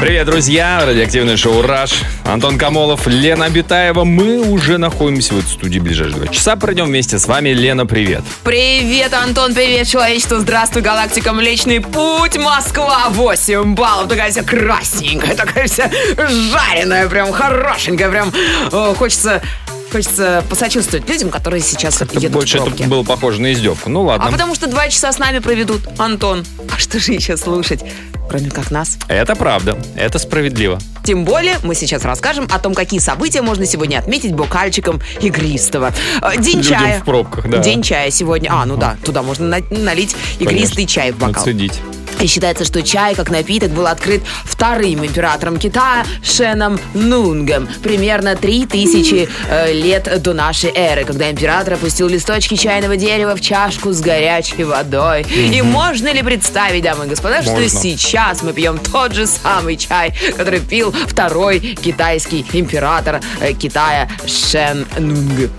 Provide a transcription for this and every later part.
Привет, друзья! Радиоактивное шоу «Раш». Антон Камолов, Лена Абитаева. Мы уже находимся в этой студии ближайшие два часа. Пройдем вместе с вами. Лена, привет. Привет, Антон, привет, человечество, здравствуй, галактика, Млечный Путь, Москва, 8 баллов, такая вся красненькая, такая вся жареная, прям хорошенькая, прям о, хочется, хочется посочувствовать людям, которые сейчас едут Больше в это пробке. было похоже на издевку. Ну ладно. А потому что два часа с нами проведут, Антон. А что же еще слушать, кроме как нас? Это правда. Это справедливо. Тем более мы сейчас расскажем о том, какие события можно сегодня отметить бокальчиком игристого. Э, День Людям чая. в пробках, да. День чая сегодня. А, ну да, туда можно на- налить игристый чай в бокал. Отсудить. И считается, что чай как напиток был открыт вторым императором Китая Шеном Нунгом примерно 3000 э, лет до нашей эры, когда император опустил листочки чайного дерева в чашку с горячей водой. И можно ли представить, дамы и господа, Можно. что сейчас мы пьем тот же самый чай, который пил второй китайский император э, Китая Шен Нунг?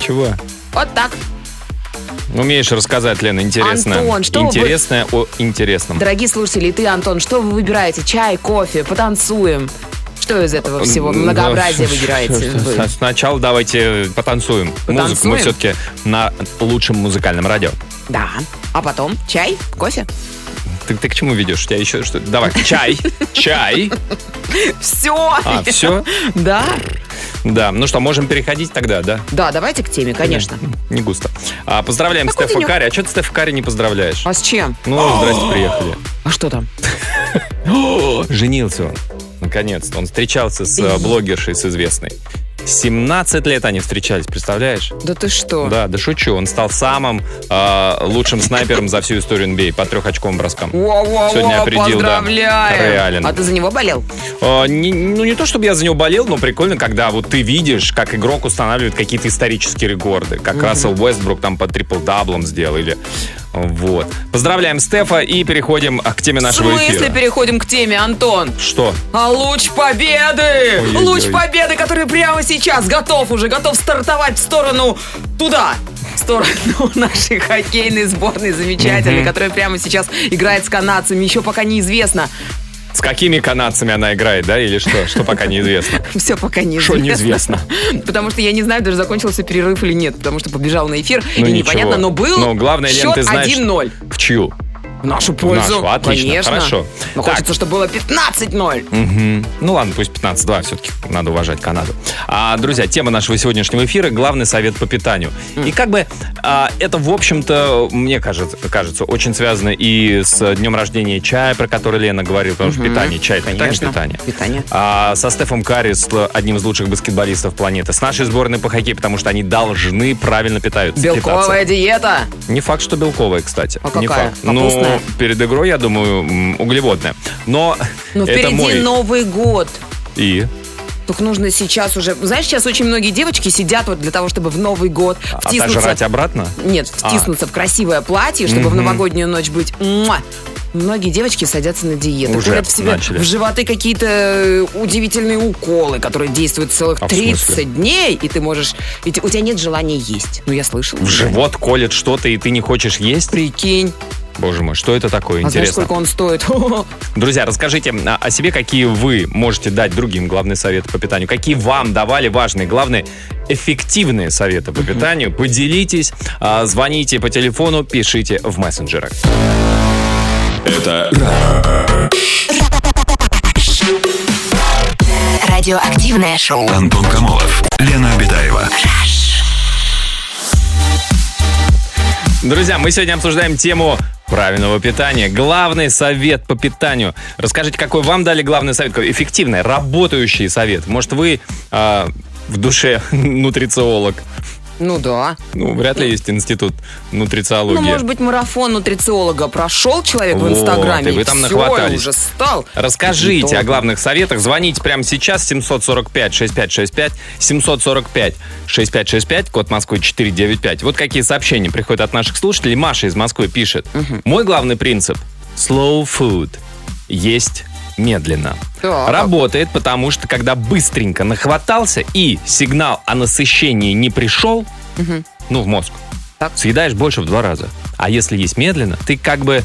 Чего? Вот так. Умеешь рассказать, Лена, интересно. Антон, что вы- Интересное о интересном. Дорогие слушатели, и ты, Антон, что вы выбираете? Чай, кофе, потанцуем? Что из этого всего многообразия что- выбираете вы? Сначала давайте потанцуем. Музыку мы все-таки на лучшем музыкальном радио. Да. А потом чай, кофе. Ты, ты к чему ведешь? У тебя еще что? Давай, чай, чай. Все. А, все? Да. Да, ну что, можем переходить тогда, да? Да, давайте к теме, конечно. Не густо. А, поздравляем Какой Стефа денек? Карри. А что ты Стефа Карри не поздравляешь? А с чем? Ну, здрасте, приехали. А что там? Женился он. Наконец-то. Он встречался с э, блогершей, с известной. 17 лет они встречались, представляешь? Да ты что? Да, да шучу. Он стал самым э, лучшим снайпером за всю историю NBA по трехочковым броскам. Во-во-во, Сегодня опередил, да. Реален. А ты за него болел? Э, не- ну, не то, чтобы я за него болел, но прикольно, когда вот ты видишь, как игрок устанавливает какие-то исторические рекорды. Как Рассел Уэстбрук там по трипл-даблам сделал. Или... Вот. Поздравляем Стефа и переходим а, к теме В нашего смысле эфира. переходим к теме, Антон? Что? А луч победы! Ой-ой-ой. Луч победы, который прямо сейчас готов уже, готов стартовать в сторону туда. В сторону нашей хоккейной сборной замечательной, Мгм. которая прямо сейчас играет с канадцами. Еще пока неизвестно. С какими канадцами она играет, да, или что? Что пока неизвестно. Все пока неизвестно. Что неизвестно? Потому что я не знаю, даже закончился перерыв или нет, потому что побежал на эфир, Ну, и ничего. непонятно, но был Но главное, Лен, счет ты знаешь- 1-0. В чью? В нашу пользу. нашу, отлично, Конечно. хорошо. Но Так. хочется, чтобы было 15-0. Мгм. Ну ладно, пусть 15-2, все-таки надо уважать Канаду. А, друзья, тема нашего сегодняшнего эфира – главный совет по питанию. И как бы а, это, в общем-то, мне кажется, кажется, очень связано и с днем рождения чая, про который Лена говорила, потому что Мгм. питание, чай, это питание, Конечно. питание. Питание. А, со Стефом Карри, с л- одним из лучших баскетболистов планеты, с нашей сборной по хоккею, потому что они должны правильно питаться. Белковая питаться. диета. Не факт, что белковая, кстати. А Не какая? факт. Ну, Капустная? перед игрой, я думаю, углеводная. Но Но это впереди мой... Новый год. И? Только нужно сейчас уже... Знаешь, сейчас очень многие девочки сидят вот для того, чтобы в Новый год втиснуться... Отожрать обратно? Нет, втиснуться в красивое платье, чтобы в Мгм. новогоднюю ночь быть... муа. Многие девочки садятся на диету, Уже курят в себе начали. в животы какие-то э, удивительные уколы, которые действуют целых А в 30 смысле? дней, и ты можешь... Ведь у тебя нет желания есть. Ну, я слышала. В живот колет что-то, и ты не хочешь есть? Прикинь. Боже мой, что это такое? А знаешь, Интересно. сколько он стоит? Друзья, расскажите а, о себе, какие вы можете дать другим главные советы по питанию. Какие вам давали важные, главные, эффективные советы по питанию. Поделитесь, а, звоните по телефону, пишите в мессенджерах. Это Радиоактивное шоу. Антон Камолов, Лена Обитаева. Друзья, мы сегодня обсуждаем тему правильного питания. Главный совет по питанию. Расскажите, какой вам дали главный совет? Какой эффективный, работающий совет. Может, вы а, в душе нутрициолог? Ну да. Ну, вряд ли есть институт нутрициологии. Ну, может быть, марафон нутрициолога прошел человек в Вот, Инстаграме, и вы там всё, нахватались. уже стал. Расскажите о главных советах. Звоните прямо сейчас 745-6565, 745-6565, код Москвы 495. Вот какие сообщения приходят от наших слушателей. Маша из Москвы пишет. Мой главный принцип – slow food. Есть медленно. Так. Работает, потому что когда быстренько нахватался и сигнал о насыщении не пришел, ну, в мозг, Так. съедаешь больше в два раза. А если есть медленно, ты как бы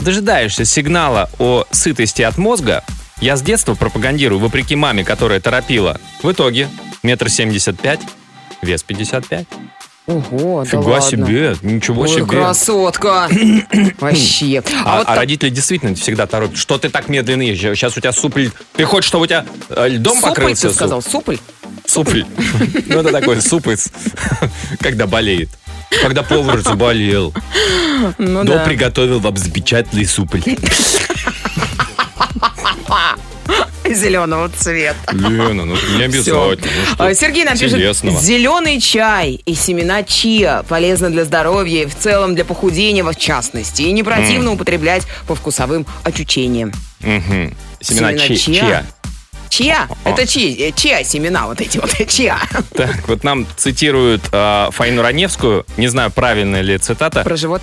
дожидаешься сигнала о сытости от мозга. Я с детства пропагандирую, вопреки маме, которая торопила. В итоге метр семьдесят пять, вес 55. Ого, да Фига ладно. себе, ничего Ой, себе. красотка. Вообще. А, А вот а так- родители действительно всегда торопят. Что ты так медленно едешь? Сейчас у тебя супль... Ты хочешь, чтобы у тебя э, льдом Супль, покрылся? ты сказал, супль? Супль. Ну, это такой супыц, когда болеет. Когда повар заболел. Ну Но да. приготовил вам замечательный супль. Зеленого цвета. Лена, ну не обязательно. ну А, Сергей нам пишет, зеленый чай и семена чиа полезны для здоровья и в целом для похудения в частности. И не противно употреблять по вкусовым ощущениям. Мгм. Семена Семена чи- чиа. чиа. Чиа? Это чи, э, чиа семена вот эти вот, чиа. Так, вот нам цитируют э, Фаину Раневскую. Не знаю, правильная ли цитата. Про живот?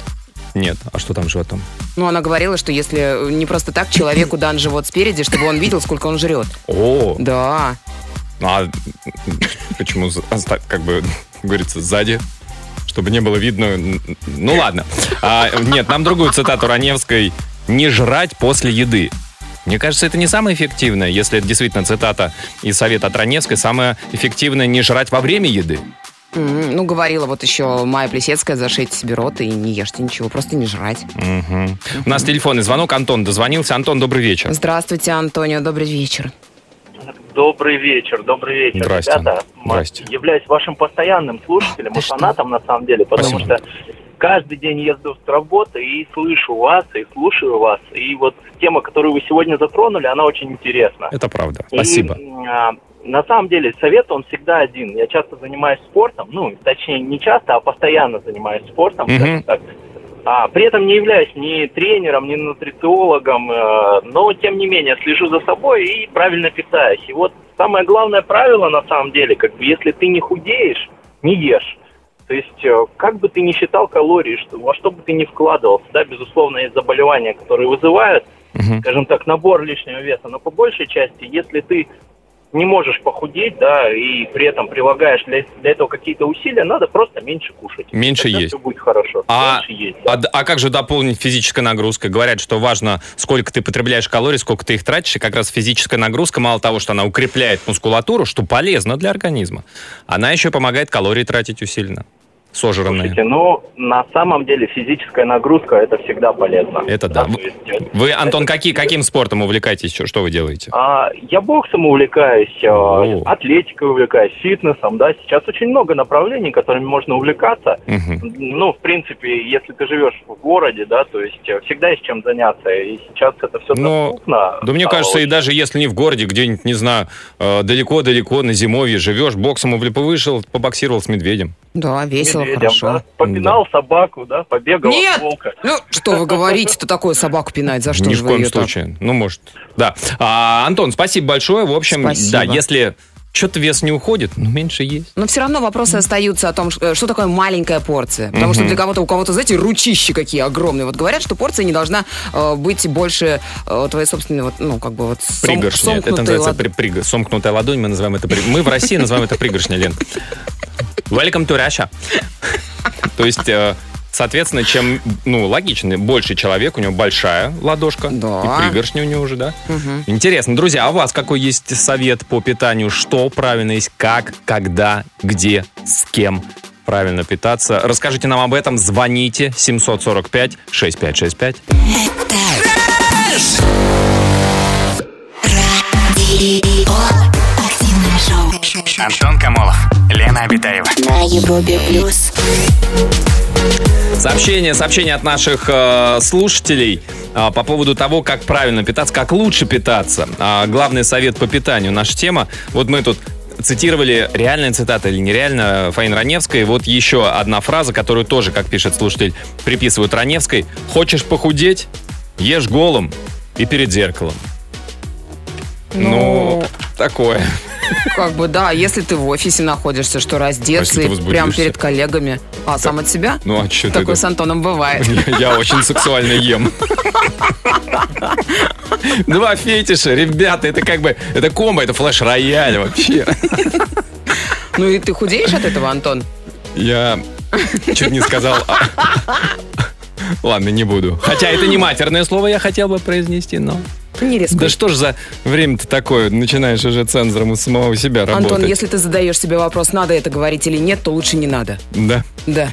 Нет, а что там животом? Ну, она говорила, что если не просто так человеку дан живот спереди, чтобы он видел, сколько он жрет. О, Да. а почему оста- как бы говорится сзади? Чтобы не было видно. Ну ладно. А, нет, нам другую цитату Раневской. Не жрать после еды. Мне кажется, это не самое эффективное, если это действительно цитата и совет от Раневской. Самое эффективное не жрать во время еды. М, Ну, говорила вот еще Майя Плесецкая, зашейте себе рот и не ешьте ничего, просто не жрать. Мгм. У нас телефонный звонок. Антон дозвонился. Антон, добрый вечер. Здравствуйте, Антонио, добрый вечер. Добрый вечер, добрый вечер, Здрасте. ребята. Здрасте. Являюсь вашим постоянным слушателем Ты и что? фанатом на самом деле, потому Спасибо. что каждый день езду с работы и слышу вас, и слушаю вас. И вот тема, которую вы сегодня затронули, она очень интересна. Это правда. И, Спасибо. На самом деле совет он всегда один. Я часто занимаюсь спортом, ну, точнее, не часто, а постоянно занимаюсь спортом, скажем так. А, при этом не являюсь ни тренером, ни нутрициологом, э, но тем не менее слежу за собой и правильно питаюсь. И вот самое главное правило на самом деле, как бы, если ты не худеешь, не ешь. То есть, э, как бы ты ни считал калории, что, во что бы ты ни вкладывался, да, безусловно, есть заболевания, которые вызывают, Мгм. скажем так, набор лишнего веса. Но по большей части, если ты не можешь похудеть, да, и при этом прилагаешь для, для этого какие-то усилия, надо просто меньше кушать. Меньше Тогда есть. все будет хорошо. А, меньше есть. да. а а как же дополнить физической нагрузкой? Говорят, что важно, сколько ты потребляешь калорий, сколько ты их тратишь. И как раз физическая нагрузка, мало того, что она укрепляет мускулатуру, что полезно для организма, она еще помогает калории тратить усиленно. Сожранные. Слушайте, ну, на самом деле физическая нагрузка это всегда полезно. Это да. Вы, Антон, какие, каким спортом увлекаетесь? Что, что вы делаете? А, я боксом увлекаюсь, э, О. атлетикой увлекаюсь, фитнесом, да. Сейчас очень много направлений, которыми можно увлекаться. Мгм. Ну, в принципе, если ты живешь в городе, да, то есть э, всегда есть чем заняться. И сейчас это все Но- доступно. Да мне стало кажется, и очень. даже если не в городе, где-нибудь, не знаю, э, далеко-далеко на зимовье живешь, боксом увле- вышел, побоксировал с медведем. Да, весело, Медведем, хорошо. да, попинал собаку, да, побегал Нет! от волка. Ну, что вы говорите-то такое собаку пинать? За что Ни же в вы коем ее так? случае. Ну, может. Да. А, Антон, спасибо большое. В общем, Спасибо. да, если что-то вес не уходит, ну, меньше есть. Но все равно вопросы остаются о том, ш- что такое маленькая порция. Потому что Мгм. для кого-то, у кого-то, знаете, ручищи какие огромные. Вот говорят, что порция не должна э, быть больше э, твоей собственной, вот, ну, как бы вот сом- Пригоршня. Это сомкнутой называется лад- при- приг- сомкнутая ладонь. Мы называем это... при- Мы в России называем это пригоршня, Лен. Welcome to Russia. То есть... э, Соответственно, чем, ну, логично, больше человек, у него большая ладошка, Да. и пригоршня у него уже, да? Мгм. Интересно, друзья, а у вас какой есть совет по питанию? Что правильно есть? Как, когда, где, с кем правильно питаться? Расскажите нам об этом. Звоните 745-6565. Радио. Активное шоу. Антон Камолов, Лена Обитаева. На Европе плюс. Сообщение, сообщение от наших э, слушателей э, по поводу того, как правильно питаться, как лучше питаться. А, главный совет по питанию. Наша тема. Вот мы тут цитировали реальная цитата или нереально Фаин Раневской. Вот еще одна фраза, которую тоже, как пишет слушатель, приписывают Раневской. Хочешь похудеть? Ешь голым и перед зеркалом. Ну, такое. Как бы, да, если ты в офисе находишься, что раздеться А и прям перед коллегами. А, сам от себя? Ну, а что? Такое с Антоном бывает. Я, я очень сексуально ем. Два фетиша, ребята, это как бы, это комбо, это флеш-рояль вообще. Ну и ты худеешь от этого, Антон? Я чуть не сказал... а- Ладно, не буду. Хотя это не матерное слово я хотел бы произнести, но... Не рискуй. Да что ж за время-то такое? Начинаешь уже цензором у самого себя работать. Антон, если ты задаешь себе вопрос, надо это говорить или нет, то лучше не надо. Да. Да.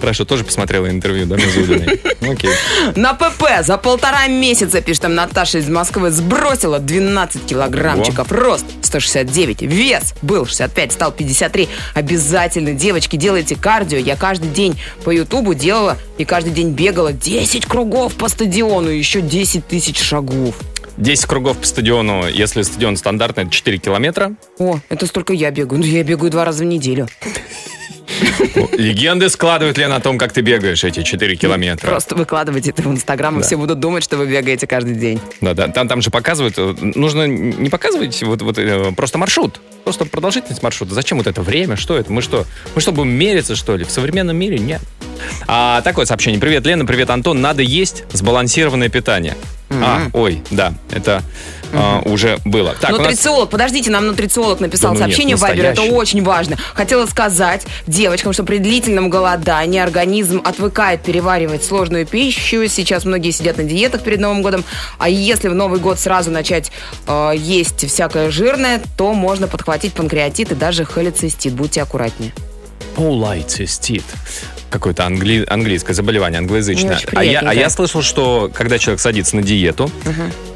Хорошо, тоже посмотрела интервью, да, Мизулиной? Окей. На ПП за полтора месяца, пишет там Наташа из Москвы, сбросила 12 килограммчиков. Рост 169, вес был 65, стал 53. Обязательно, девочки, делайте кардио. Я каждый день по Ютубу делала и каждый день бегала 10 кругов по стадиону, еще 10 тысяч шагов. 10 кругов по стадиону, если стадион стандартный, это 4 километра. О, это столько я бегаю. Ну, я бегаю два раза в неделю. Легенды складывают ли на том, как ты бегаешь эти 4 километра? Просто выкладывайте это в Инстаграм, и все будут думать, что вы бегаете каждый день. Да, да, там, там же показывают, э, нужно не показывать вот, вот э, просто маршрут, просто продолжительность маршрута. Зачем вот это время? Что это? Мы что? Мы что, будем мериться, что ли? В современном мире нет. А, такое сообщение. Привет, Лена, привет, Антон. Надо есть сбалансированное питание. А, ой, да, это а, уже было. Так, у нас- нутрициолог, подождите, нам нутрициолог написал Да ну нет, сообщение в Вайбер, это очень важно. Хотела сказать девочкам, что при длительном голодании организм отвыкает переваривать сложную пищу. Сейчас многие сидят на диетах перед Новым годом. А если в Новый год сразу начать э, есть всякое жирное, то можно подхватить панкреатит и даже холецистит. Будьте аккуратнее. Полайцистит. Какое-то англи- английское заболевание, англоязычное. А, я, а я слышал, что когда человек садится на диету,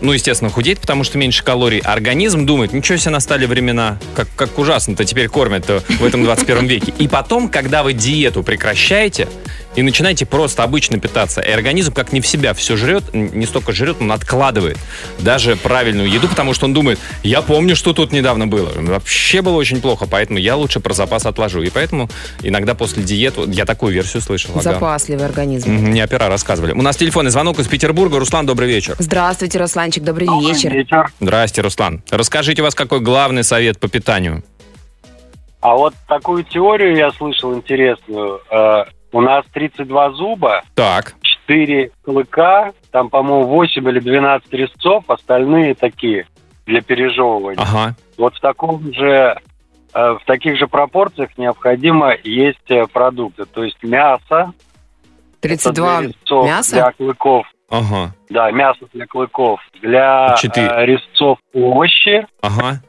ну, естественно, худеет, потому что меньше калорий, организм думает, ничего себе настали времена, как, как ужасно-то теперь кормят-то в этом 21 веке. И потом, когда вы диету прекращаете и начинаете просто обычно питаться, и организм как не в себя все жрет, не столько жрет, он откладывает даже правильную еду, потому что он думает, я помню, что тут недавно было. Вообще было очень плохо, поэтому я лучше про запас отложу. И поэтому иногда после диет, я такую версию слышал. ага. Запасливый организм. Мгм, Мне опера рассказывали. У нас телефонный звонок из Петербурга. Руслан, добрый вечер. Здравствуйте, Русланчик, добрый вечер. Здрасте, Руслан. Расскажите, у вас какой главный совет по питанию? А вот такую теорию я слышал интересную. У нас 32 зуба, Так, 4 клыка, там, по-моему, 8 или 12 резцов, остальные такие для пережевывания. ага. Вот в таком же э, в таких же пропорциях необходимо есть э, продукты. То есть мясо, это 32 для резцов, мяса? для клыков. Ага, Да, мясо для клыков. Для Четыре. э, резцов овощи ага.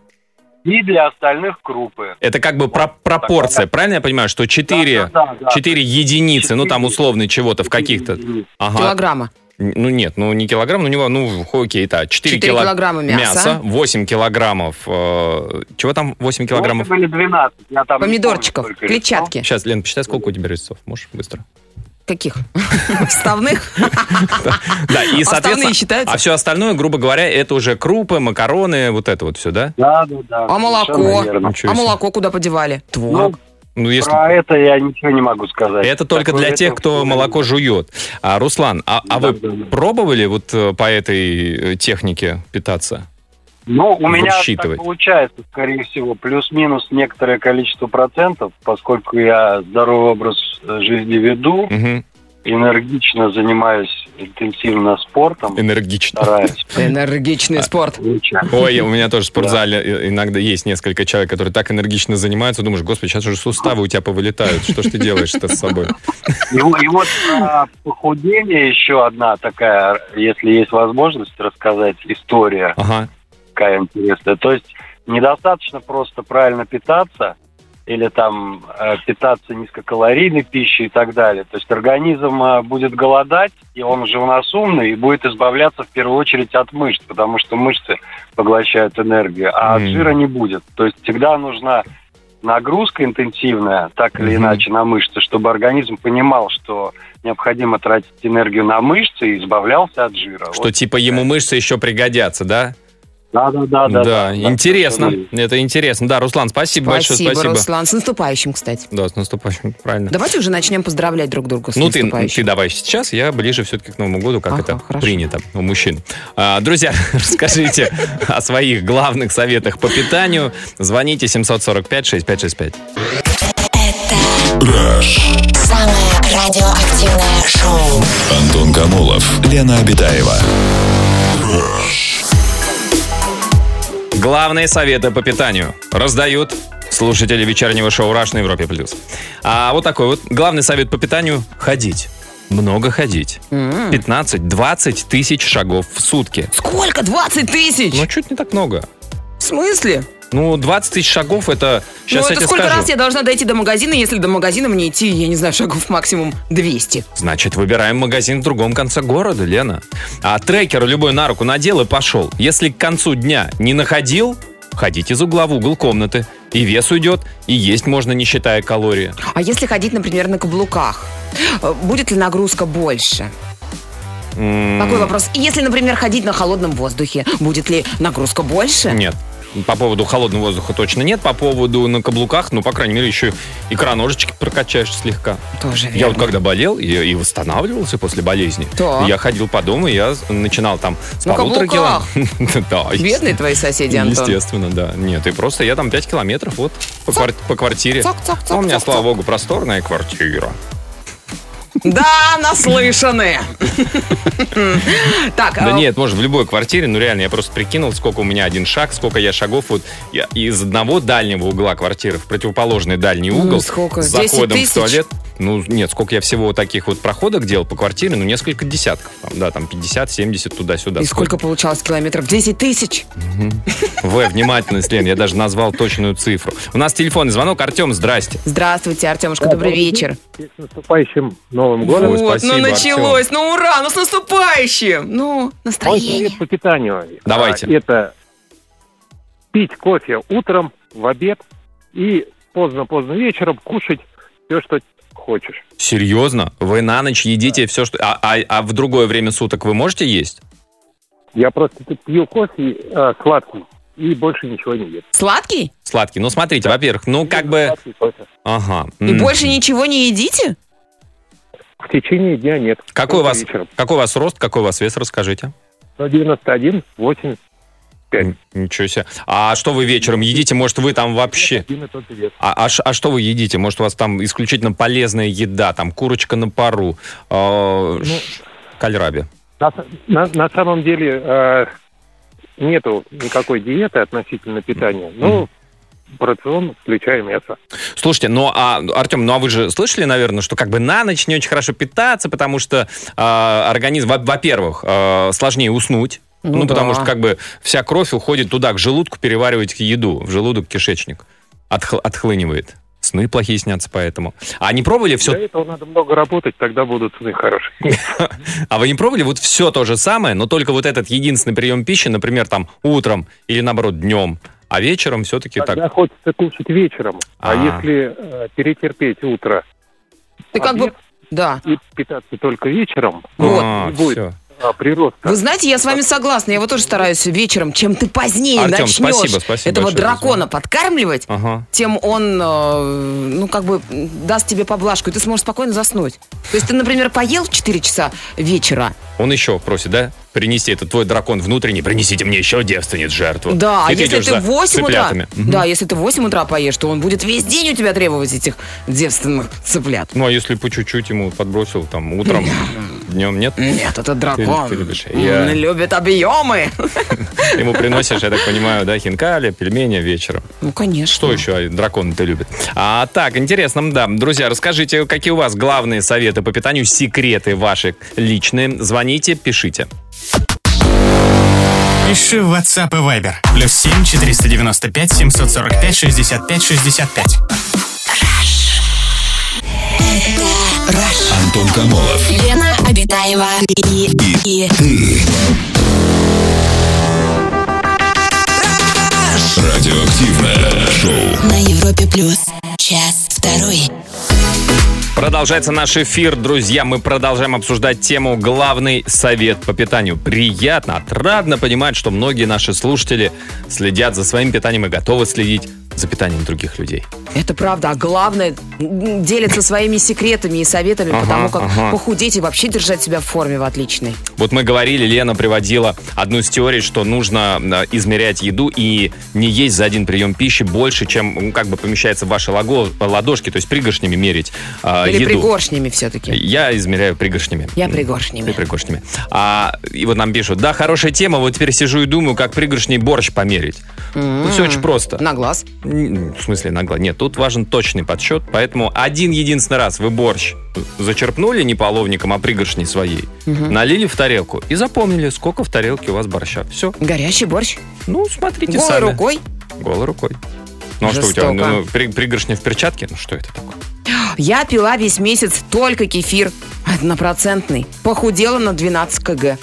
И для остальных крупы. Это как бы про- пропорция, правильно я понимаю, что 4, Да, да, да, да. 4 единицы, ну там условно чего-то в каких-то... Ага. Килограмма. Ну нет, ну не килограмм, ну, у него, ну хо- окей, так, 4, Четыре килограмма мяса. 8 килограммов, э, чего там 8 килограммов? Восемь или 12. Я там Помидорчиков, клетчатки. Сейчас, Лен, посчитай, сколько у тебя резцов, можешь быстро? Каких? Вставных? Да, и, соответственно, считаются? а все остальное, грубо говоря, это уже крупы, макароны, вот это вот все, да? Да, да, да. А молоко? А молоко куда подевали? Ну, Творог. Ну, если... про это я ничего не могу сказать. Это только Такое для тех, кто молоко жует. А, Руслан, а, а Да, вы да, да. пробовали вот э, по этой э, технике питаться? Ну, у меня так получается, скорее всего, плюс-минус некоторое количество процентов, поскольку я здоровый образ э, жизни веду, Мгм. энергично занимаюсь интенсивно спортом, Энергично. стараюсь Энергичный А, спорт. Ой, у меня тоже в спортзале э, иногда есть несколько человек, которые так энергично занимаются. Думаешь, господи, сейчас уже суставы у тебя повылетают. Что ж ты делаешь-то с собой? И, во- и вот похудение еще одна такая, если есть возможность рассказать, история. Ага. Какая интересная. То есть недостаточно просто правильно питаться или там э, питаться низкокалорийной пищей и так далее. То есть организм э, будет голодать, и он же у нас умный, и будет избавляться в первую очередь от мышц, потому что мышцы поглощают энергию, а от Мгм. жира не будет. То есть всегда нужна нагрузка интенсивная, так или Мгм. иначе, на мышцы, чтобы организм понимал, что необходимо тратить энергию на мышцы и избавлялся от жира. Что Вот типа ему мышцы еще пригодятся, да? Да, да, да, да. Да, интересно. Это интересно. Да, Руслан, спасибо, большое, спасибо. Руслан. С наступающим, кстати. Да, с наступающим, правильно. Давайте уже начнем поздравлять друг друга с Ну, ты, наступающим. ты давай сейчас, я ближе все-таки к Новому году, как Ага, это хорошо. принято у мужчин. А, друзья, расскажите о своих главных советах по питанию. Звоните 745-6565. Самое радиоактивное шоу. Антон Камолов, Лена Обитаева. Главные советы по питанию раздают слушатели вечернего шоу «Раш» на Европе+. плюс. А вот такой вот главный совет по питанию – ходить. Много ходить. 15-20 тысяч шагов в сутки. Сколько? 20 тысяч? Ну, чуть не так много. В смысле? Ну, 20 тысяч шагов это... Сейчас ну, я это тебе сколько скажу. раз я должна дойти до магазина, если до магазина мне идти, я не знаю, шагов максимум 200? Значит, выбираем магазин в другом конце города, Лена. А трекер любой на руку надел и пошел. Если к концу дня не находил, ходить из угла в угол комнаты. И вес уйдет, и есть можно, не считая калории. А если ходить, например, на каблуках? Э, Будет ли нагрузка больше? М, Такой вопрос. Если, например, ходить на холодном воздухе, будет ли нагрузка больше? Нет. По поводу холодного воздуха точно нет. По поводу на каблуках, ну, по крайней мере, еще икроножечки прокачаешь слегка. Тоже Я вот верно. когда болел и, и восстанавливался после болезни, Так. я ходил по дому, и я начинал там с На полутора каблуках? километров. Да, Бедные твои соседи, Антон. Естественно, да. Нет, и просто я там 5 километров вот по, квар- по квартире. цок, цок, цок, А у меня, цок, слава цок. богу, просторная квартира. Да, наслышаны. Так, Да а, нет, может, в любой квартире, ну реально, я просто прикинул, сколько у меня один шаг, сколько я шагов вот из одного дальнего угла квартиры в противоположный дальний угол сколько? с 10 заходом в туалет. Ну, нет, сколько я всего вот таких вот проходок делал по квартире, ну, несколько десятков. Там, да, там 50, 70 туда-сюда. и сколько получалось километров? 10 тысяч? В, внимательность, Лен, я даже назвал точную цифру. У нас телефонный звонок. Артем, здрасте. Здравствуйте, Артемушка, добрый вечер. С наступающим Новым годом. Ой, Вот, спасибо, ну началось, ну ура, ну с наступающим. Ну, Мой настроение. совет по питанию. Давайте. А, Это пить кофе утром, в обед и поздно-поздно вечером кушать все, что хочешь. Серьезно? Вы на ночь едите да. все, что... А, а, а в другое время суток вы можете есть? Я просто пью кофе э, сладкий и больше ничего не ем. Сладкий? Сладкий. Ну, смотрите, да. во-первых, ну, как бы... Ага. И mm. больше ничего не едите? В течение дня нет. Какой у, вас, какой у вас рост, какой у вас вес, расскажите? 191, 8. 5. Ничего себе. А что вы вечером едите? Может, вы там вообще... А, а, а что вы едите? Может, у вас там исключительно полезная еда? Там курочка на пару, э, ну, кальраби? На, на, на самом деле э, нету никакой диеты относительно питания. Ну, рацион, включая мясо. Слушайте, ну а, Артем, ну а вы же слышали, наверное, что как бы на ночь не очень хорошо питаться, потому что э, организм, во-первых, э, сложнее уснуть, ну, Ну потому да. что как бы вся кровь уходит туда, к желудку, переваривать еду, в желудок, кишечник. Отх- отхлынивает. Сны плохие снятся поэтому. А не пробовали все... Для этого надо много работать, тогда будут сны хорошие. А вы не пробовали вот все то же самое, но только вот этот единственный прием пищи, например, там утром или наоборот днем, а вечером все-таки Тогда так. хочется кушать вечером. А, А. если э, перетерпеть утро Ты как бы... Да. и питаться только вечером, Вот. А, не будет а, прироста. Вы знаете, я с вами согласна. Я вот тоже стараюсь вечером, чем ты позднее Артем, начнешь спасибо, спасибо этого большое дракона подкармливать, Ага. тем он, э, ну, как бы даст тебе поблажку, и ты сможешь спокойно заснуть. То есть ты, например, поел в 4 часа вечера, Он еще просит, да? Принести этот твой дракон внутренний, принесите мне еще девственниц жертву. Да, а И ты если ты в 8 утра. Мгм. да, если ты в 8 утра поешь, то он будет весь день у тебя требовать этих девственных цыплят. Ну, а если по чуть-чуть ему подбросил, там, утром, днем нет, Нет, это дракон. ты любишь. Он Я- любит объемы. ему приносишь, я так понимаю, да, хинкали, пельмени вечером. Ну, конечно. Что еще дракон ты любит? А, так, интересно, да. Друзья, расскажите, какие у вас главные советы по питанию, секреты ваши личные. Звоните, пишите. Пиши в WhatsApp и Viber. Плюс 7 495 745 65 65. Антон Камолов. Лена Обитаева и, и, Радиоактивное шоу. на Европе плюс. Час второй. Продолжается наш эфир, друзья. Мы продолжаем обсуждать тему «Главный совет по питанию». Приятно, отрадно понимать, что многие наши слушатели следят за своим питанием и готовы следить за питанием других людей. Это правда. А главное, м, делятся своими секретами и советами по Ага, тому, как ага. похудеть и вообще держать себя в форме в отличной. Вот мы говорили, Лена приводила одну из теорий, что нужно э, измерять еду и не есть за один прием пищи больше, чем ну, как бы помещается в ваши лаго- ладошки, то есть пригоршнями мерить э, Или еду. пригоршнями все-таки. Я измеряю пригоршнями. Я пригоршнями. Ты пригоршнями. А, и вот нам пишут, да, хорошая тема, вот теперь сижу и думаю, как пригоршней борщ померить. Тут все очень просто. На глаз. М, В смысле нагло? Нет, тут важен точный подсчет, поэтому один единственный раз вы борщ зачерпнули не половником, а пригоршней своей, налили в тарелку и запомнили, сколько в тарелке у вас борща. Все. Горячий борщ. Ну, смотрите Голой сами. рукой. Голой рукой. Ну, а что у тебя? Ну, при- пригоршня в перчатке? Ну, что это такое? Я пила весь месяц только кефир. Однопроцентный. Похудела на 12 кг.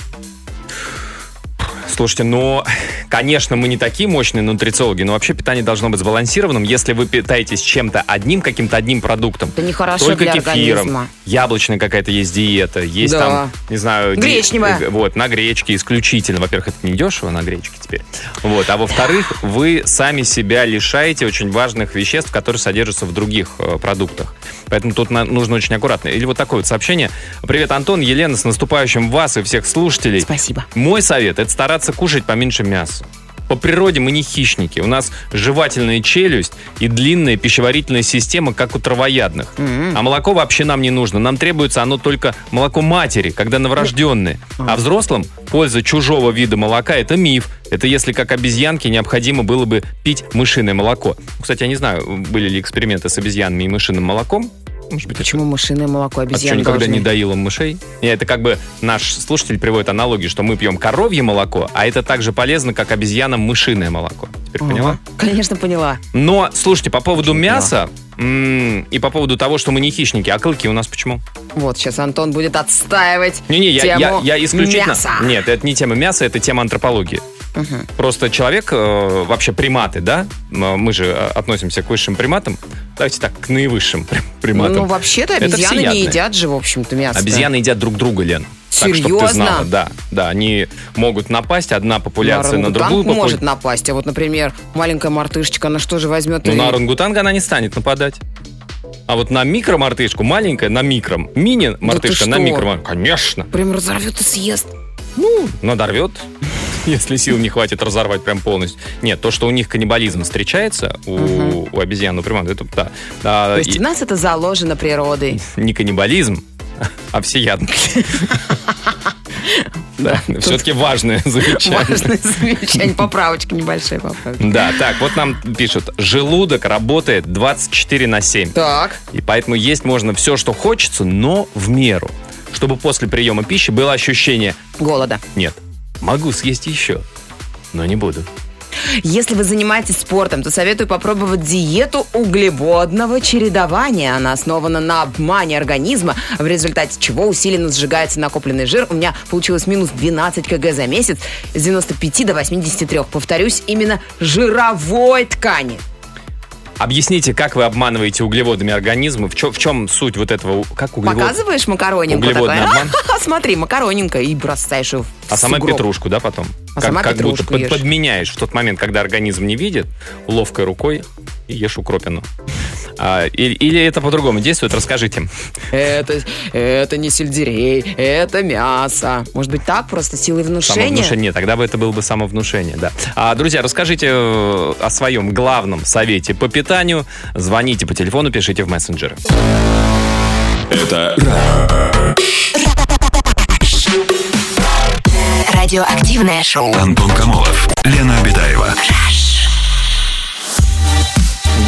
Слушайте, ну, конечно, мы не такие мощные нутрициологи, но вообще питание должно быть сбалансированным. Если вы питаетесь чем-то одним, каким-то одним продуктом, Это нехорошо только для кефиром, организма. яблочная какая-то есть диета, есть Да. там, не знаю... ди- Гречневая. э, Вот, на гречке исключительно. Во-первых, это не дешево на гречке теперь. Вот, а во-вторых, вы сами себя лишаете очень важных веществ, которые содержатся в других э, продуктах. Поэтому тут нужно очень аккуратно. Или вот такое вот сообщение. Привет, Антон, Елена, с наступающим вас и всех слушателей. Спасибо. Мой совет – это стараться кушать поменьше мяса. По природе мы не хищники. У нас жевательная челюсть и длинная пищеварительная система, как у травоядных. А молоко вообще нам не нужно. Нам требуется оно только молоко матери, когда новорожденные. А взрослым польза чужого вида молока – это миф. Это если как обезьянке необходимо было бы пить мышиное молоко. Кстати, я не знаю, были ли эксперименты с обезьянами и мышиным молоком. Может быть, это Почему мышиное молоко а что, обезьяны никогда должны? не доила мышей? Нет, это как бы наш слушатель приводит аналогию, что мы пьем коровье молоко, а это так же полезно, как обезьянам мышиное молоко. Теперь Ага. поняла? Конечно, поняла. Но, слушайте, по поводу Очень мяса и по поводу того, что мы не хищники, а клыки у нас почему? Вот, сейчас Антон будет отстаивать Не-не, я, я, я исключительно... мяса. Нет, это не тема мяса, это тема антропологии. Просто человек, э, вообще приматы, да? Мы же э, относимся к высшим приматам. Давайте так, к наивысшим при- приматам. Ну, вообще-то обезьяны не едят же, в общем-то, мясо. Обезьяны едят друг друга, Лен. Так, чтоб ты Серьезно? знала, да, да, они могут напасть, одна популяция на другую попу- может напасть, а вот, например, маленькая мартышечка, она что же возьмет Ну, и... на орангутанга она не станет нападать. А вот на микромартышку, маленькая на микром, мини-мартышка ты на микро, конечно. Прям разорвет и съест. Ну, надорвет, если сил не хватит разорвать прям полностью. Нет, то, что у них каннибализм встречается, у, у обезьян, у примат, это да. А, То есть и у нас это заложено природой. не каннибализм, а всеядность. Да, все-таки важное замечание. Важное замечание. Поправочка, небольшая поправочка. Да, так, вот нам пишут, желудок работает 24 на 7. Так. И поэтому есть можно все, что хочется, но в меру. Чтобы после приема пищи было ощущение, Голода. нет, могу съесть еще, но не буду. Если вы занимаетесь спортом, то советую попробовать диету углеводного чередования. Она основана на обмане организма, в результате чего усиленно сжигается накопленный жир. У меня получилось минус 12 кг за месяц с 95 до 83. Повторюсь, именно жировой ткани. Объясните, как вы обманываете углеводами организмы, в, чё- в чем суть вот этого, как углевод... Показываешь макаронинку Углеводный такой, обман? «А, смотри, макаронинка, и бросаешь ее в А сама петрушку, да, потом? А как сама как будто под- ешь. подменяешь в тот момент, когда организм не видит, ловкой рукой и ешь укропину. А, или, или это по-другому действует? Расскажите. Это, это не сельдерей, это мясо. Может быть так, просто силой внушения? Самовнушение. Тогда бы это было бы самовнушение, да. А, друзья, расскажите э, о своем главном совете по питанию. Звоните по телефону, пишите в мессенджеры. Это Радиоактивное шоу. Антон Камолов, Лена Обитаева.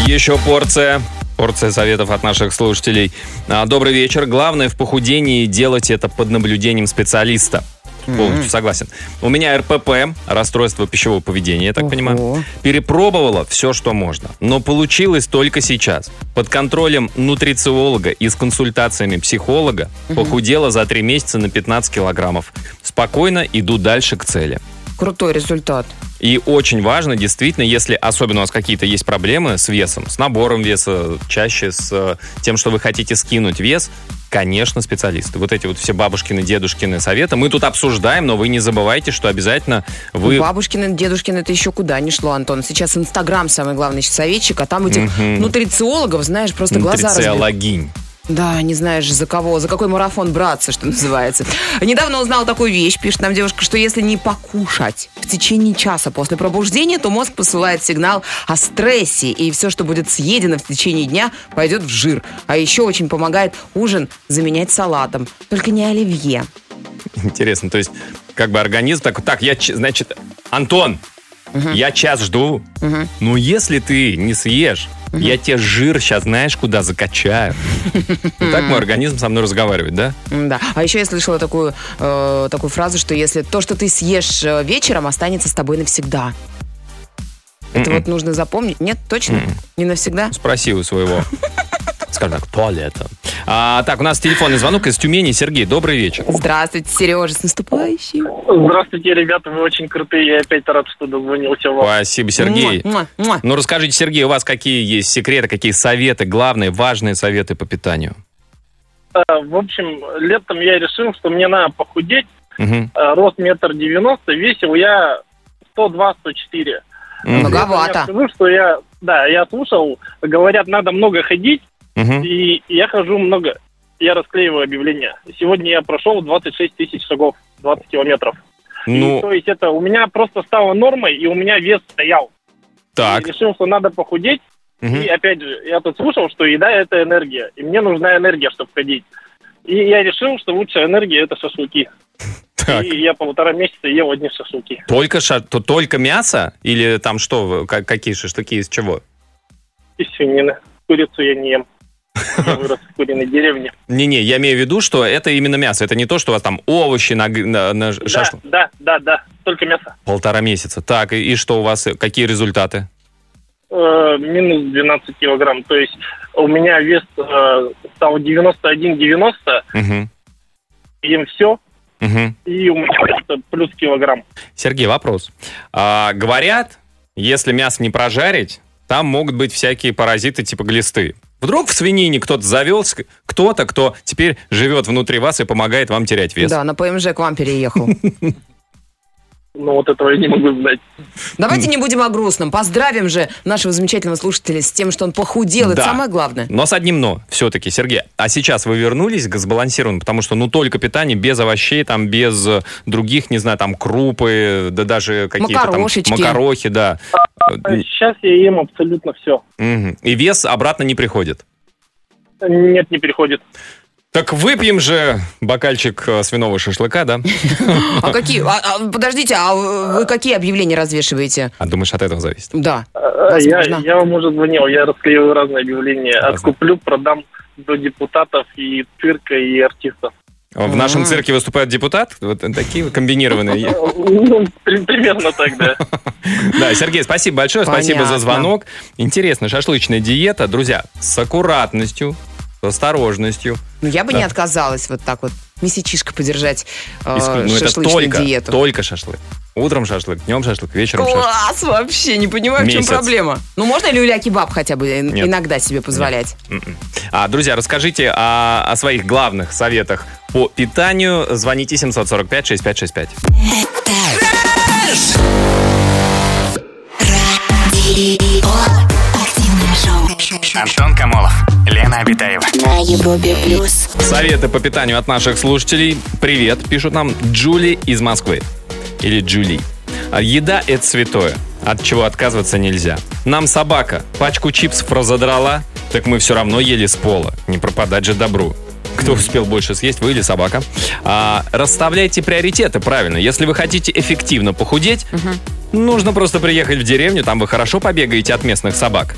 Еще порция. Порция советов от наших слушателей. А, Добрый вечер. Главное в похудении делать это под наблюдением специалиста. Полностью согласен. У меня РПП, расстройство пищевого поведения, я так Ого. понимаю. Перепробовала все, что можно. Но получилось только сейчас. Под контролем нутрициолога и с консультациями психолога похудела за три месяца на 15 килограммов. Спокойно иду дальше к цели. Крутой результат. И очень важно, действительно, если особенно у вас какие-то есть проблемы с весом, с набором веса, чаще с э, тем, что вы хотите скинуть вес, конечно, специалисты. Вот эти вот все бабушкины, дедушкины советы мы тут обсуждаем, но вы не забывайте, что обязательно вы... Бабушкины, дедушкины, это еще куда не шло, Антон. Сейчас Инстаграм самый главный советчик, а там этих Мгм. нутрициологов, знаешь, просто глаза разбегаются. Нутрициологинь. Да, не знаешь, за кого, за какой марафон браться, что называется. Недавно узнала такую вещь, пишет нам девушка, что если не покушать в течение часа после пробуждения, то мозг посылает сигнал о стрессе, и все, что будет съедено в течение дня, пойдет в жир. А еще очень помогает ужин заменять салатом, только не оливье. Интересно, то есть как бы организм такой, так, я, значит, Антон, я час жду, но если ты не съешь, я тебе жир сейчас знаешь куда закачаю. Так мой организм со мной разговаривает, да? Да. А еще я слышала такую, э, такую фразу, что если то, что ты съешь э, вечером, останется с тобой навсегда. Это Мгм. вот нужно запомнить. Нет, точно? Не навсегда? Спроси у своего, скажем так, туалета. А, так, у нас телефонный звонок из Тюмени. Сергей, добрый вечер. Здравствуйте, Сережа, с наступающим. Здравствуйте, ребята, вы очень крутые. Я опять рад, что дозвонился вам. Спасибо, Сергей. Муа, муа, муа. Ну, расскажите, Сергей, у вас какие есть секреты, какие советы, главные, важные советы по питанию? А, В общем, летом я решил, что мне надо похудеть. А, Рост метр девяносто, весил я 102-104. Мгм. Многовато. Я скажу, что я, да, я слушал, говорят, надо много ходить, Мгм. и я хожу много. Я расклеиваю объявления. Сегодня я прошел 26 тысяч шагов, 20 километров. И, Ну, то есть это у меня просто стало нормой, и у меня вес стоял. так. И решил, что надо похудеть. Мгм. И опять же, я тут слушал, что еда это энергия. И мне нужна энергия, чтобы ходить. И я решил, что лучшая энергия это шашлыки. Так. И я полтора месяца ел одни шашлыки. Только, ша- то только мясо? Или там что, вы- ка- какие шашлыки, из чего? Из свинины. Курицу я не ем. Я вырос в куриной деревне. Не-не, я имею в виду, что это именно мясо. Это не то, что у вас там овощи на, на, на Да, шашлык. да, да, да. Только мясо. Полтора месяца. Так, и, и что у вас, какие результаты? Э, минус 12 килограмм. То есть у меня вес э, стал 91-90. Мгм. Ем все. Мгм. И у меня это плюс килограмм. Сергей, вопрос. А, говорят, если мясо не прожарить, там могут быть всякие паразиты типа глисты. Вдруг в свинине кто-то завелся, кто-то, кто теперь живет внутри вас и помогает вам терять вес. Да, на ПМЖ к вам переехал. Но вот этого я не могу знать. Давайте не будем о грустном. Поздравим же нашего замечательного слушателя с тем, что он похудел. Это Да. самое главное. Но с одним но, все-таки, Сергей. А сейчас вы вернулись к сбалансированному, потому что, ну, только питание без овощей, там, без э, других, не знаю, там, крупы, да даже какие-то там макарохи, да. Сейчас я ем абсолютно все. И вес обратно не приходит. Нет, не переходит. Так выпьем же бокальчик э, свиного шашлыка, да? А какие? а- а, подождите, а вы какие объявления развешиваете? А думаешь, от этого зависит? Да. А, Я, я вам уже звонил, я расклеиваю разные объявления. Откуплю, продам до депутатов и цирка, и артистов. В нашем цирке выступает депутат? Вот такие комбинированные. Ну, при- примерно так, да. Да, Сергей, спасибо большое, спасибо за звонок. Интересно, шашлычная диета. Друзья, с аккуратностью, с осторожностью. Ну, я бы Да. не отказалась вот так вот месячишко подержать э, Иску- ну, это шашлычную только, диету. только шашлык. Утром шашлык, днем шашлык, вечером шашлык. Класс вообще, не понимаю, в чем Месяц. проблема. Ну, можно люля-кебаб хотя бы Нет. иногда себе позволять? М-м. А, друзья, расскажите о, о своих главных советах по питанию. Звоните 745-6565. Активное Антон Камолов, Лена Абитаева. на Европе плюс. Советы по питанию от наших слушателей. Привет, пишут нам Джули из Москвы. Или Джули. А Еда – это святое, от чего отказываться нельзя. Нам собака пачку чипсов разодрала, так мы все равно ели с пола. Не пропадать же добру. Кто успел больше съесть, вы или собака? А, расставляйте приоритеты правильно. Если вы хотите эффективно похудеть, нужно просто приехать в деревню, там вы хорошо побегаете от местных собак.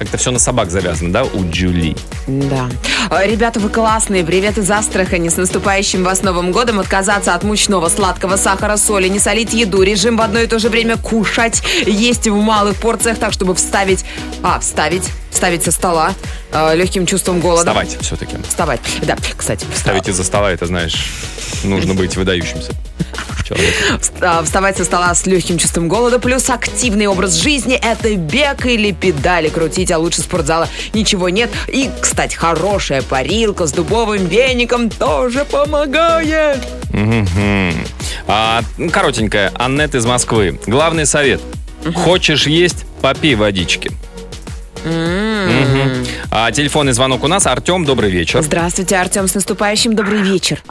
Как-то все на собак завязано, да, у Джули? Да. Э, Ребята, вы классные. Привет из Астрахани. С наступающим вас Новым годом. Отказаться от мучного, сладкого, сахара, соли, не солить еду. Режим в одно и то же время кушать, есть в малых порциях, так, чтобы вставить... А, вставить. Вставить со стола э, легким чувством голода. Вставайте все-таки. Вставать. Да, кстати. Ставить из-за стола, это, знаешь, нужно быть выдающимся человек. Вст- а, Вставать со стола с легким чувством голода, плюс активный образ жизни – это бег или педали крутить, а лучше спортзала ничего нет. И, кстати, хорошая парилка с дубовым веником тоже помогает. А, коротенькая, Аннет из Москвы. Главный совет. Хочешь есть, попей водички. Мгм. А, телефонный звонок у нас. Артем, добрый вечер. Здравствуйте, Артем, с наступающим добрый вечер.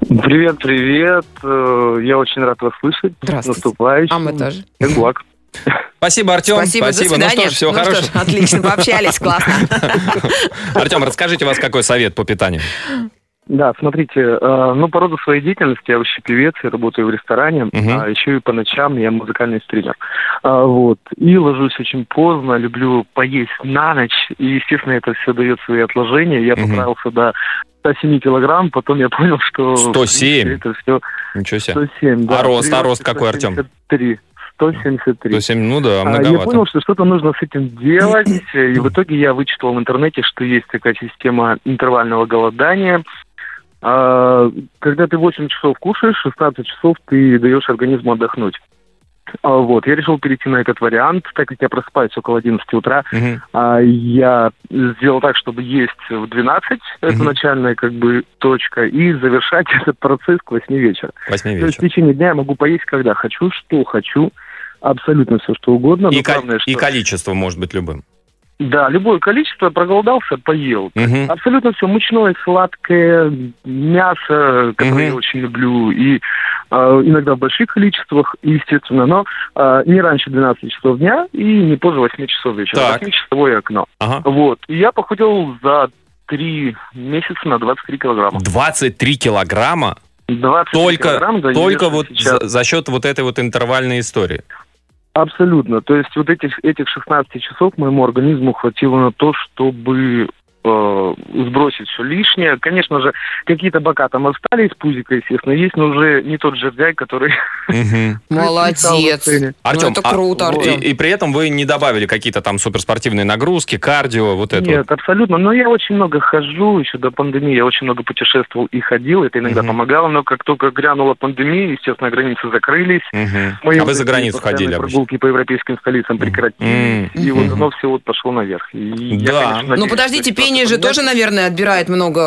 Привет, привет. Э, Я очень рад вас слышать. Здравствуйте. Наступающим. А мы тоже. Благ. Спасибо, Артем. Спасибо, до Ну что ж, всего Ну что хорошего. ж, отлично, пообщались, классно. Артем, расскажите у вас какой совет по питанию. Да, смотрите, э, ну, по роду своей деятельности я вообще певец, я работаю в ресторане, Мгм. а еще и по ночам я музыкальный стример. А, вот. И ложусь очень поздно, люблю поесть на ночь, и, естественно, это все дает свои отложения. Я Мгм. поправился до 107 килограмм, потом я понял, что... 107? Это все Ничего себе. 107, да. А рост, а рост какой, Артем? 173. 173. 107, ну да, А, Я многовато. понял, что что-то нужно с этим делать, и в итоге я вычитал в интернете, что есть такая система интервального голодания. А, Когда ты 8 часов кушаешь, 16 часов ты даешь организму отдохнуть. А, Вот, я решил перейти на этот вариант, так как я просыпаюсь около 11 утра, Мгм. а, я сделал так, чтобы есть в 12, это Мгм. начальная как бы точка, и завершать этот процесс к 8 вечера. Восьми То есть в вечера. течение дня я могу поесть, когда хочу, что хочу, абсолютно все, что угодно. И, но ко- главное, и что... количество может быть любым. Да, любое количество, проголодался, поел. Мгм. Абсолютно все, мучное, сладкое, мясо, которое Мгм. я очень люблю, и э, иногда в больших количествах, естественно, но э, не раньше 12 часов дня и не позже 8 часов вечера. Так. 8-часовое окно. Ага. Вот, и я похудел за 3 месяца на 23 килограмма. 23 килограмма 23 только, килограмм, да, только вот сейчас- за, за счет вот этой вот интервальной истории. Абсолютно. То есть вот этих, этих 16 часов моему организму хватило на то, чтобы э, сбросить все лишнее. Конечно же, какие-то бока там остались, пузика, естественно, есть, но уже не тот жердяй, который... Молодец. Артем, Артем, ну, это а- круто, и, Артем. и при этом вы не добавили какие-то там суперспортивные нагрузки, кардио, вот это Нет, абсолютно. Но я очень много хожу, еще до пандемии я очень много путешествовал и ходил, это иногда помогало, но как только грянула пандемия, естественно, границы закрылись. А вы за границу ходили обычно? прогулки по европейским столицам прекратились, и вот оно все вот пошло наверх. Да. Ну подождите, что пение же тоже, наверное, отбирает много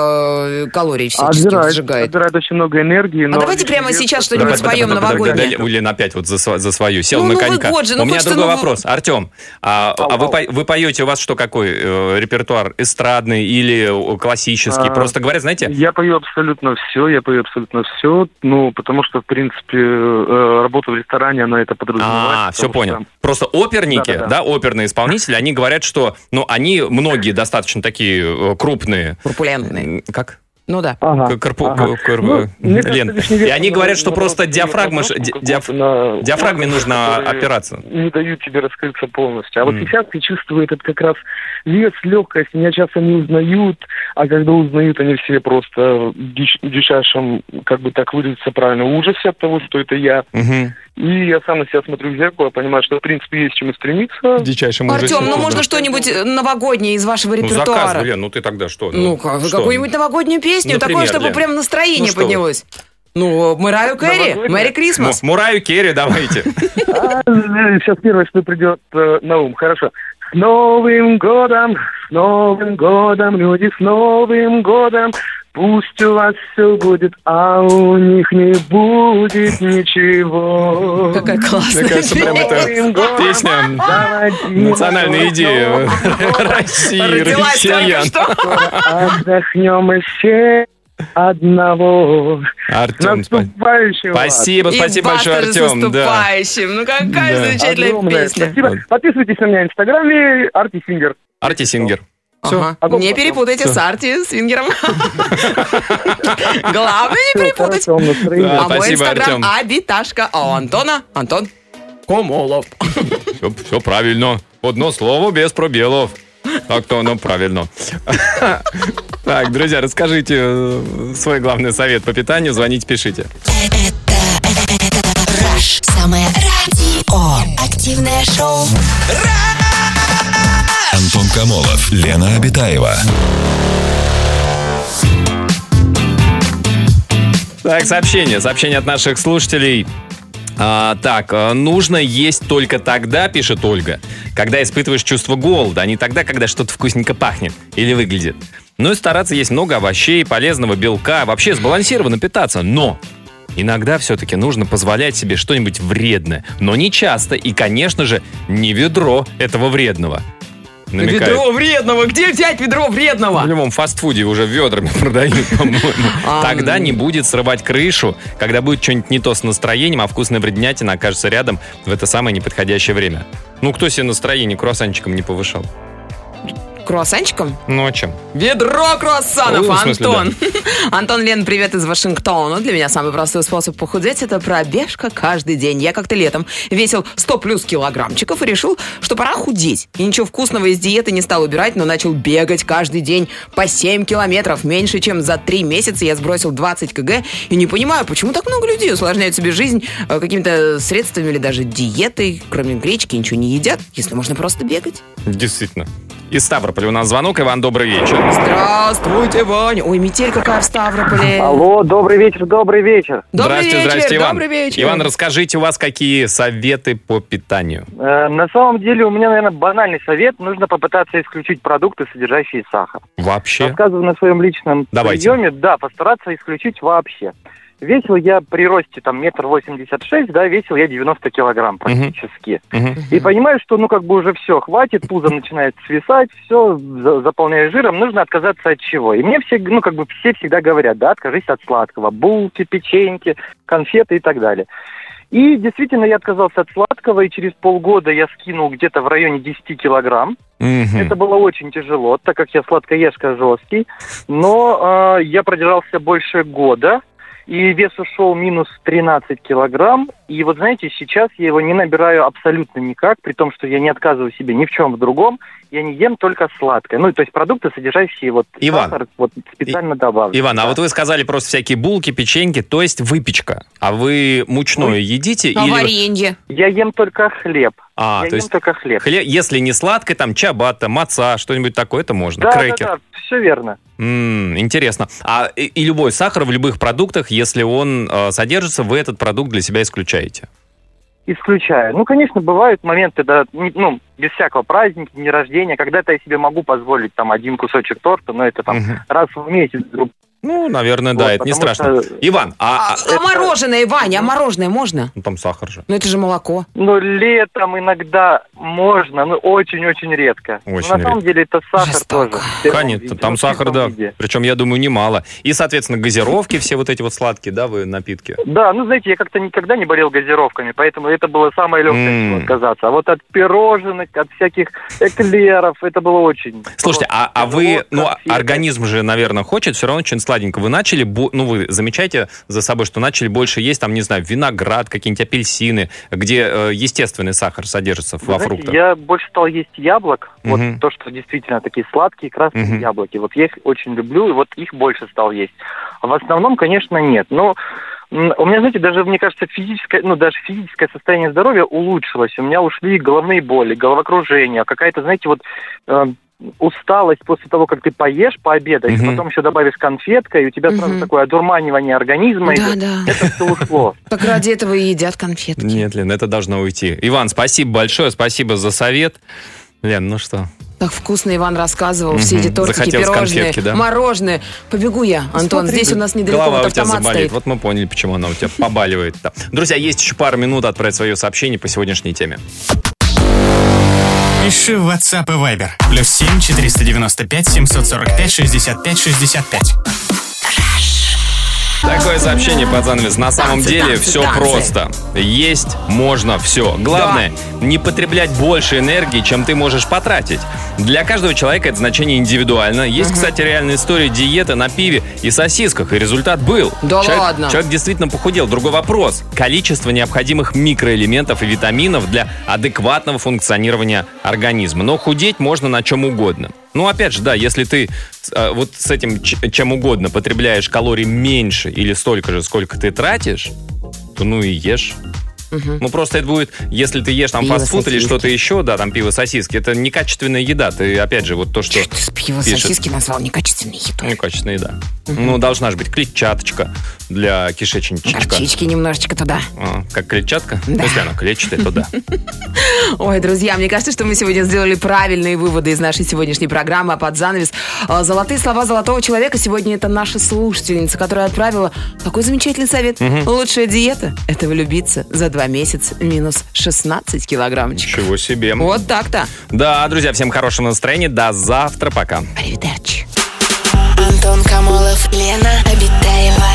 э, калорий всяческих, Отбирает, сжигает. отбирает очень много энергии. А но давайте лишний прямо сейчас что-нибудь споем новогоднее. Лена опять вот за, свою сел Ну, на Новый конька. год же, ну, У меня другой вопрос. Артем, а, а вы, по- вы поете, у вас что какой э, репертуар? Эстрадный или э, классический? А, Просто говорят, знаете, Я пою абсолютно все, я пою абсолютно все, ну, потому что, в принципе, э, работа в ресторане, она это подразумевает. А, все понял. что- Просто оперники, да, оперные исполнители, они говорят, что, ну, они многие достаточно такие э, крупные. Корпулентный. М, Как? Ну да. Ага, корпу- ага. кор- Ну, мне кажется, и они говорят, что просто диафрагма, диаф- на- диафрагме нужно опираться. Не дают тебе раскрыться полностью. А вот М. сейчас я чувствую этот как раз вес, легкость. Меня часто не узнают, а когда узнают, они все просто в дич- дичайшем, как бы так выразиться правильно, ужасе от того, что это я. Мгм. И я сам на себя смотрю в зеркало, понимаю, что, в принципе, есть чему стремиться. В дичайшем ужасе. Артем, ну Да. можно что-нибудь новогоднее из вашего Ну, репертуара? заказывай, Лен, ну ты тогда что? Ну-ка, вы что? какую-нибудь новогоднюю песню, Например, такое, чтобы Лен. прям настроение Ну, вы? поднялось. Ну, Мэрайю Новогодняя? Мэри Крисмас. Мураю Керри давайте. Сейчас первое, что придет э, на ум. Хорошо. С Новым годом, с Новым годом, люди, с Новым годом. Пусть у вас все будет, а у них не будет ничего. Какая классная Мне кажется, прям это песня национальная идея России, россиян. Отдохнем все одного. Артем, наступающим спасибо, И спасибо большое, Артем. Да. Ну, какая Да. замечательная Огромное песня. Спасибо. Подписывайтесь на меня в Инстаграме, Арти Сингер. Арти Сингер. Все. Ага. Потом Не перепутайте Всё. с Арти Свингером. Главное не перепутать. А мой инстаграм. Абиташка. А у Антона Антон Комолов. Все, правильно. Одно слово без пробелов. Так-то оно правильно. Так, друзья, расскажите э, свой главный совет по питанию. Звоните, пишите. Раш. Самое радио. Активное шоу. Антон Камолов, Лена Обитаева. Так, сообщение. Сообщение от наших слушателей. А, так, э, нужно есть только тогда, пишет Ольга, когда испытываешь чувство голода, а не тогда, когда что-то вкусненько пахнет или выглядит. Ну и стараться есть много овощей, полезного белка, вообще сбалансированно питаться. Но иногда все-таки нужно позволять себе что-нибудь вредное. Но не часто и, конечно же, не ведро этого вредного. Намекает. Ведро вредного! Где взять ведро В вредного? любом фастфуде уже ведрами продают, по-моему. А, Тогда не будет срывать крышу, когда будет что-нибудь не то с настроением, а вкусная бреднятина окажется рядом в это самое неподходящее время. Ну, кто себе настроение круассанчиком не повышал? Круассанчиком? Ну, а чем? Ведро круассанов, в смысле, Антон. Антон, Лен, привет из Вашингтона. Для меня самый простой способ похудеть – это пробежка каждый день. Я как-то летом весил 100 плюс килограммчиков и решил, что пора худеть. И ничего вкусного из диеты не стал убирать, но начал бегать каждый день по 7 километров. Меньше, чем за 3 месяца я сбросил 20 кг. И не понимаю, почему так много людей усложняют себе жизнь э, какими-то средствами или даже диетой. Кроме гречки ничего не едят, если можно просто бегать. Действительно. Из Ставрополя у нас звонок. Иван, добрый вечер. Здравствуйте, Ваня. Ой, метель какая в Ставрополе. Алло, добрый вечер, добрый вечер. Добрый здрасте, вечер, здрасте, Иван. добрый вечер. Иван, расскажите, у вас какие советы по питанию? Э, на самом деле у меня, наверное, банальный совет. Нужно попытаться исключить продукты, содержащие сахар. Вообще? Рассказываю на своем личном Давайте. приеме. Да, постараться исключить вообще. Весил я при росте там метр восемьдесят шесть, да, весил я 90 килограмм практически. Мгм. И понимаю, что ну как бы уже все, хватит, пузо начинает свисать, все заполняешь жиром, нужно отказаться от чего. И мне все, ну как бы все всегда говорят, да, откажись от сладкого, булки, печеньки, конфеты и так далее. И действительно я отказался от сладкого, и через полгода я скинул где-то в районе 10 килограмм. Мгм. Это было очень тяжело, так как я сладкоежка жесткий. Но э, я продержался больше года, и вес ушел минус 13 килограмм. И вот знаете, сейчас я его не набираю абсолютно никак, при том, что я не отказываю себе ни в чем в другом. Я не ем только сладкое. Ну, то есть продукты, содержащие вот Иван, сахар, вот специально добавлю. Иван, а Да. вот вы сказали просто всякие булки, печеньки, то есть выпечка. А вы мучное едите? А или... варенье? Я ем только хлеб. А, я то есть только хлеб. хле- если не сладкое, там чабата, маца, что-нибудь такое, это можно. Да, Крекер. да, да, все верно. М, интересно. А и, и любой сахар в любых продуктах, если он э, содержится, вы этот продукт для себя исключаете? Исключаю. Ну, конечно, бывают моменты, да, не- ну, без всякого праздника, дни рождения, когда-то я себе могу позволить там один кусочек торта, но это там раз в месяц. Ну, наверное, Вот, да, это не страшно. что- Иван, А, а, а мороженое, Ваня, а мороженое можно? ну, там сахар же. Ну это же молоко. Ну, летом иногда можно, но очень-очень редко. Но Очень на самом деле это сахар Жестоко. тоже. Конечно, там ну, сахар, да. виде. Причем, я думаю, немало. И, соответственно, газировки, все вот эти вот сладкие, да, вы напитки. Да, ну, знаете, я как-то никогда не болел газировками, поэтому это было самое легкое, чего отказаться. А вот от пирожных, от всяких эклеров, это было очень... Слушайте, а, а вы, ну, конфеты. организм же, наверное, хочет все равно очень сладенько. Вы начали, ну, вы замечаете за собой, что начали больше есть, там, не знаю, виноград, какие-нибудь апельсины, где э, естественный сахар содержится Вы во знаете, фруктах. Я больше стал есть яблок. Мгм. Вот то, что действительно такие сладкие, красные Мгм. яблоки. Вот я их очень люблю, и вот их больше стал есть. А в основном, конечно, нет. Но у меня, знаете, даже, мне кажется, физическое, ну, даже физическое состояние здоровья улучшилось. У меня ушли головные боли, головокружение, какая-то, знаете, вот э, усталость после того, как ты поешь, пообедаешь, Мгм. потом еще добавишь конфетка, и у тебя сразу Мгм. такое одурманивание организма Да, идет. да. Это все ушло. Так ради этого и едят конфетки. Нет, Лен, это должно уйти. Иван, спасибо большое, спасибо за совет. Лен, ну что? Так вкусно Иван рассказывал. Все эти тортики, Захотелось пирожные, конфетки, да? мороженые. Побегу я, Антон. Смотри, Здесь у нас недалеко Голова вот у тебя автомат заболит. стоит. Вот мы поняли, почему она у тебя побаливает. Друзья, есть еще пару минут отправить свое сообщение по сегодняшней теме. Пиши в WhatsApp и Viber. Плюс 7 495 745 65 65. Такое сообщение под занавес. На самом Танцы, деле танцы, все танцы. просто. Есть можно все. Главное, не потреблять больше энергии, чем ты можешь потратить. Для каждого человека это значение индивидуально. Есть, кстати, реальная история диеты на пиве и сосисках, и результат был. Да человек, ладно? Человек действительно похудел. Другой вопрос. Количество необходимых микроэлементов и витаминов для адекватного функционирования организма. Но худеть можно на чем угодно. Ну, опять же, да, если ты э, вот с этим чем угодно потребляешь калорий меньше или столько же, сколько ты тратишь, то ну и ешь. Ну, просто это будет, если ты ешь там Пиво, фастфуд или сосиски. что-то еще, да, там пиво, сосиски, это некачественная еда. Ты, опять же, вот то, что Ты с пива пишет. сосиски назвал некачественной едой. Некачественная еда. Ну, должна же быть клетчаточка для кишечничка. Горчички немножечко туда. А, как клетчатка? Да. Если она клетчатая, то да. Ой, друзья, мне кажется, что мы сегодня сделали правильные выводы из нашей сегодняшней программы, а под занавес э, «Золотые слова золотого человека» сегодня это наша слушательница, которая отправила такой замечательный совет. Лучшая диета – это влюбиться за два месяца минус 16 килограммчиков. Чего себе. Вот так-то. Да, друзья, всем хорошего настроения. До завтра. Пока. Аривидерчи. Антон Камолов, Лена Обитаева.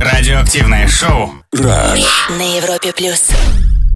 Радиоактивное шоу. Rush. На Европе плюс.